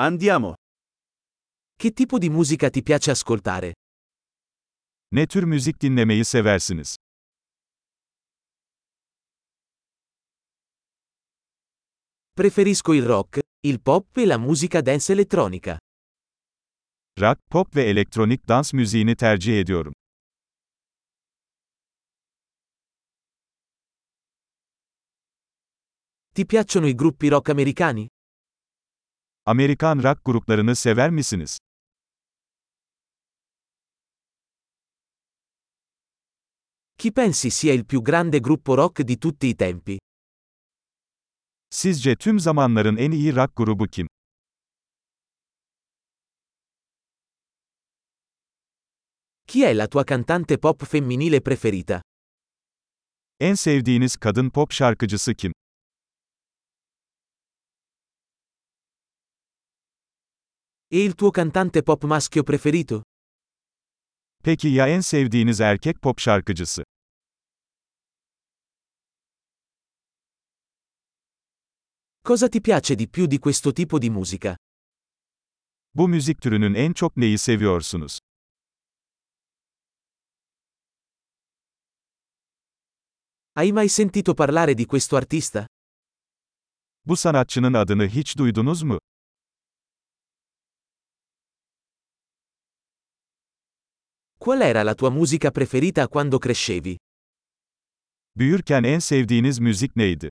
Andiamo. Che tipo di musica ti piace ascoltare? Ne tür müzik dinlemeyi seversiniz? Preferisco il rock, il pop e la musica dance elettronica. Rock, pop ve elektronik dans müziğini tercih ediyorum. Ti piacciono i gruppi rock americani? Amerikan rock gruplarını sever misiniz? Chi pensi sia il più grande gruppo rock di tutti i tempi? Sizce tüm zamanların en iyi rock grubu kim? Chi è la tua cantante pop femminile preferita? En sevdiğiniz kadın pop şarkıcısı kim? E il tuo cantante pop maschio preferito? Peki ya en sevdiğiniz erkek pop şarkıcısı? Cosa ti piace di più di questo tipo di musica? Bu müzik türünün en çok neyi seviyorsunuz? Hai mai sentito parlare di questo artista? Bu sanatçının adını hiç duydunuz mu? Qual era la tua musica preferita quando crescevi? Büyürken en sevdiğiniz müzik neydi?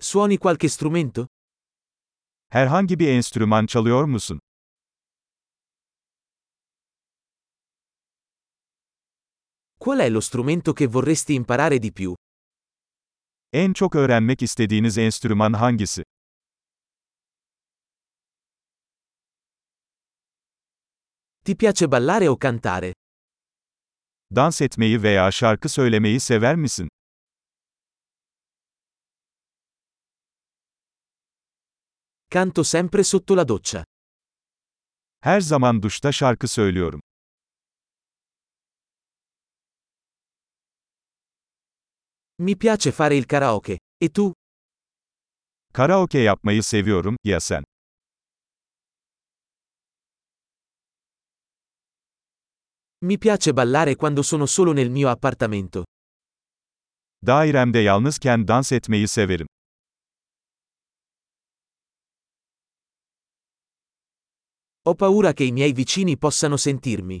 Suoni qualche strumento? Herhangi bir enstrüman çalıyor musun? Qual è lo strumento che vorresti imparare di più? En çok öğrenmek istediğiniz enstrüman hangisi? Ti piace ballare o cantare? Dans etmeyi veya şarkı söylemeyi sever misin? Canto sempre sotto la doccia. Her zaman duşta şarkı söylüyorum. Mi piace fare il karaoke. E tu? Karaoke yapmayı seviyorum, ya sen? Mi piace ballare quando sono solo nel mio appartamento. Dairemde yalnızken dans etmeyi severim. Ho paura che i miei vicini possano sentirmi.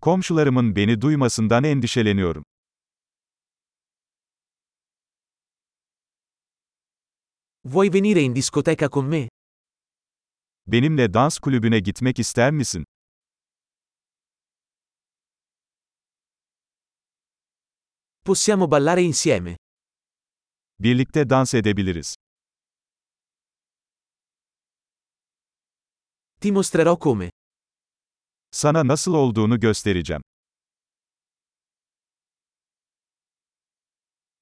Komşularımın beni duymasından endişeleniyorum. Vuoi venire in discoteca con me? Benimle dans kulübüne gitmek ister misin? Possiamo ballare insieme. Birlikte dans edebiliriz. Ti mostrerò come. Sana nasıl olduğunu göstereceğim.